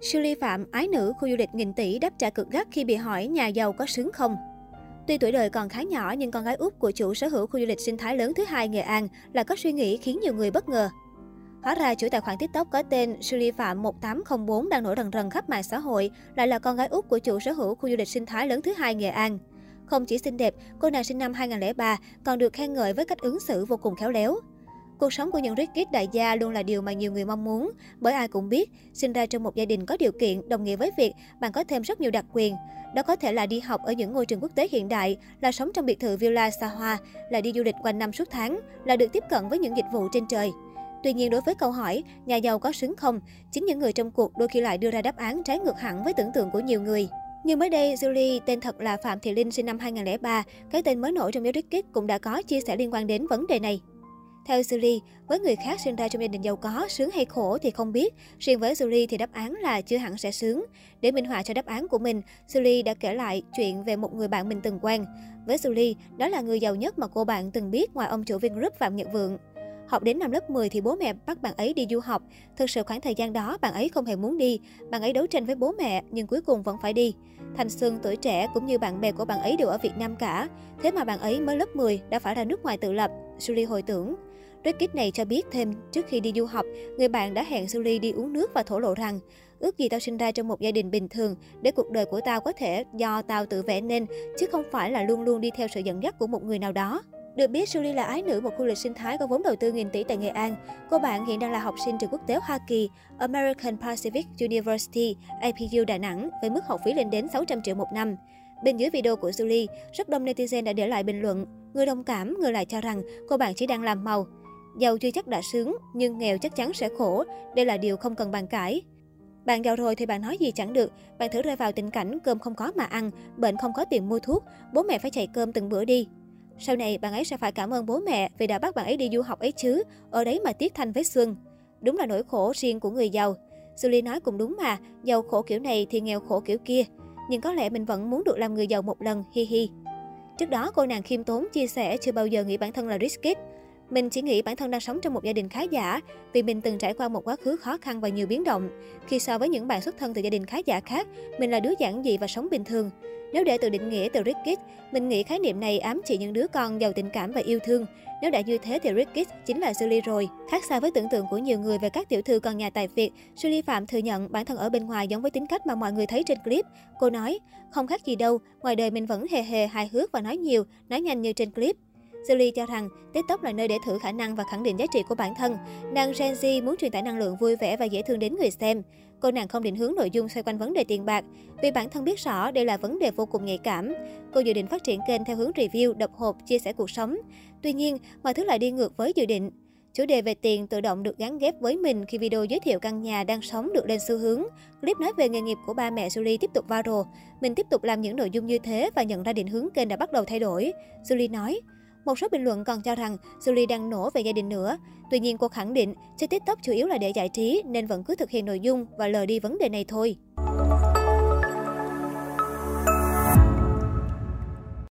Shirley Phạm, ái nữ khu du lịch nghìn tỷ đáp trả cực gắt khi bị hỏi nhà giàu có sướng không? Tuy tuổi đời còn khá nhỏ nhưng con gái út của chủ sở hữu khu du lịch sinh thái lớn thứ hai Nghệ An là có suy nghĩ khiến nhiều người bất ngờ. Hóa ra chủ tài khoản TikTok có tên Shirley Phạm 1804 đang nổi rần rần khắp mạng xã hội lại là con gái út của chủ sở hữu khu du lịch sinh thái lớn thứ hai Nghệ An. Không chỉ xinh đẹp, cô nàng sinh năm 2003 còn được khen ngợi với cách ứng xử vô cùng khéo léo. Cuộc sống của những rich kid đại gia luôn là điều mà nhiều người mong muốn, bởi ai cũng biết, sinh ra trong một gia đình có điều kiện đồng nghĩa với việc bạn có thêm rất nhiều đặc quyền. Đó có thể là đi học ở những ngôi trường quốc tế hiện đại, là sống trong biệt thự villa xa hoa, là đi du lịch quanh năm suốt tháng, là được tiếp cận với những dịch vụ trên trời. Tuy nhiên đối với câu hỏi nhà giàu có xứng không, chính những người trong cuộc đôi khi lại đưa ra đáp án trái ngược hẳn với tưởng tượng của nhiều người. Nhưng mới đây, Julie, tên thật là Phạm Thị Linh sinh năm 2003, cái tên mới nổi trong giới Rick cũng đã có chia sẻ liên quan đến vấn đề này. Theo Julie, với người khác sinh ra trong gia đình giàu có, sướng hay khổ thì không biết. Riêng với Julie thì đáp án là chưa hẳn sẽ sướng. Để minh họa cho đáp án của mình, Julie đã kể lại chuyện về một người bạn mình từng quen. Với Julie, đó là người giàu nhất mà cô bạn từng biết ngoài ông chủ Vingroup Phạm Nhật Vượng. Học đến năm lớp 10 thì bố mẹ bắt bạn ấy đi du học. Thực sự khoảng thời gian đó bạn ấy không hề muốn đi. Bạn ấy đấu tranh với bố mẹ nhưng cuối cùng vẫn phải đi. Thành xuân, tuổi trẻ cũng như bạn bè của bạn ấy đều ở Việt Nam cả. Thế mà bạn ấy mới lớp 10 đã phải ra nước ngoài tự lập. Julie hồi tưởng. Rickit này cho biết thêm, trước khi đi du học, người bạn đã hẹn Julie đi uống nước và thổ lộ rằng ước gì tao sinh ra trong một gia đình bình thường để cuộc đời của tao có thể do tao tự vẽ nên, chứ không phải là luôn luôn đi theo sự dẫn dắt của một người nào đó. Được biết, Julie là ái nữ một khu lịch sinh thái có vốn đầu tư nghìn tỷ tại Nghệ An. Cô bạn hiện đang là học sinh trường quốc tế Hoa Kỳ, American Pacific University, APU Đà Nẵng, với mức học phí lên đến 600 triệu một năm. Bên dưới video của Julie, rất đông netizen đã để lại bình luận. Người đồng cảm, người lại cho rằng cô bạn chỉ đang làm màu. Giàu chưa chắc đã sướng, nhưng nghèo chắc chắn sẽ khổ. Đây là điều không cần bàn cãi. Bạn giàu rồi thì bạn nói gì chẳng được. Bạn thử rơi vào tình cảnh cơm không có mà ăn, bệnh không có tiền mua thuốc, bố mẹ phải chạy cơm từng bữa đi. Sau này, bạn ấy sẽ phải cảm ơn bố mẹ vì đã bắt bạn ấy đi du học ấy chứ, ở đấy mà tiếc thanh với xuân. Đúng là nỗi khổ riêng của người giàu. Julie nói cũng đúng mà, giàu khổ kiểu này thì nghèo khổ kiểu kia. Nhưng có lẽ mình vẫn muốn được làm người giàu một lần, hi hi. Trước đó, cô nàng khiêm tốn chia sẻ chưa bao giờ nghĩ bản thân là rich kid. Mình chỉ nghĩ bản thân đang sống trong một gia đình khá giả vì mình từng trải qua một quá khứ khó khăn và nhiều biến động. Khi so với những bạn xuất thân từ gia đình khá giả khác, mình là đứa giản dị và sống bình thường. Nếu để tự định nghĩa từ Rick Kids, mình nghĩ khái niệm này ám chỉ những đứa con giàu tình cảm và yêu thương. Nếu đã như thế thì Rick Kids chính là Julie rồi. Khác xa với tưởng tượng của nhiều người về các tiểu thư con nhà tài Việt, Julie Phạm thừa nhận bản thân ở bên ngoài giống với tính cách mà mọi người thấy trên clip. Cô nói, không khác gì đâu, ngoài đời mình vẫn hề hề hài hước và nói nhiều, nói nhanh như trên clip. Julie cho rằng TikTok là nơi để thử khả năng và khẳng định giá trị của bản thân. Nàng Gen Z muốn truyền tải năng lượng vui vẻ và dễ thương đến người xem. Cô nàng không định hướng nội dung xoay quanh vấn đề tiền bạc, vì bản thân biết rõ đây là vấn đề vô cùng nhạy cảm. Cô dự định phát triển kênh theo hướng review, độc hộp, chia sẻ cuộc sống. Tuy nhiên, mọi thứ lại đi ngược với dự định. Chủ đề về tiền tự động được gắn ghép với mình khi video giới thiệu căn nhà đang sống được lên xu hướng. Clip nói về nghề nghiệp của ba mẹ Julie tiếp tục viral. Mình tiếp tục làm những nội dung như thế và nhận ra định hướng kênh đã bắt đầu thay đổi. Julie nói, một số bình luận còn cho rằng Julie đang nổ về gia đình nữa. Tuy nhiên cô khẳng định, chơi TikTok chủ yếu là để giải trí nên vẫn cứ thực hiện nội dung và lờ đi vấn đề này thôi.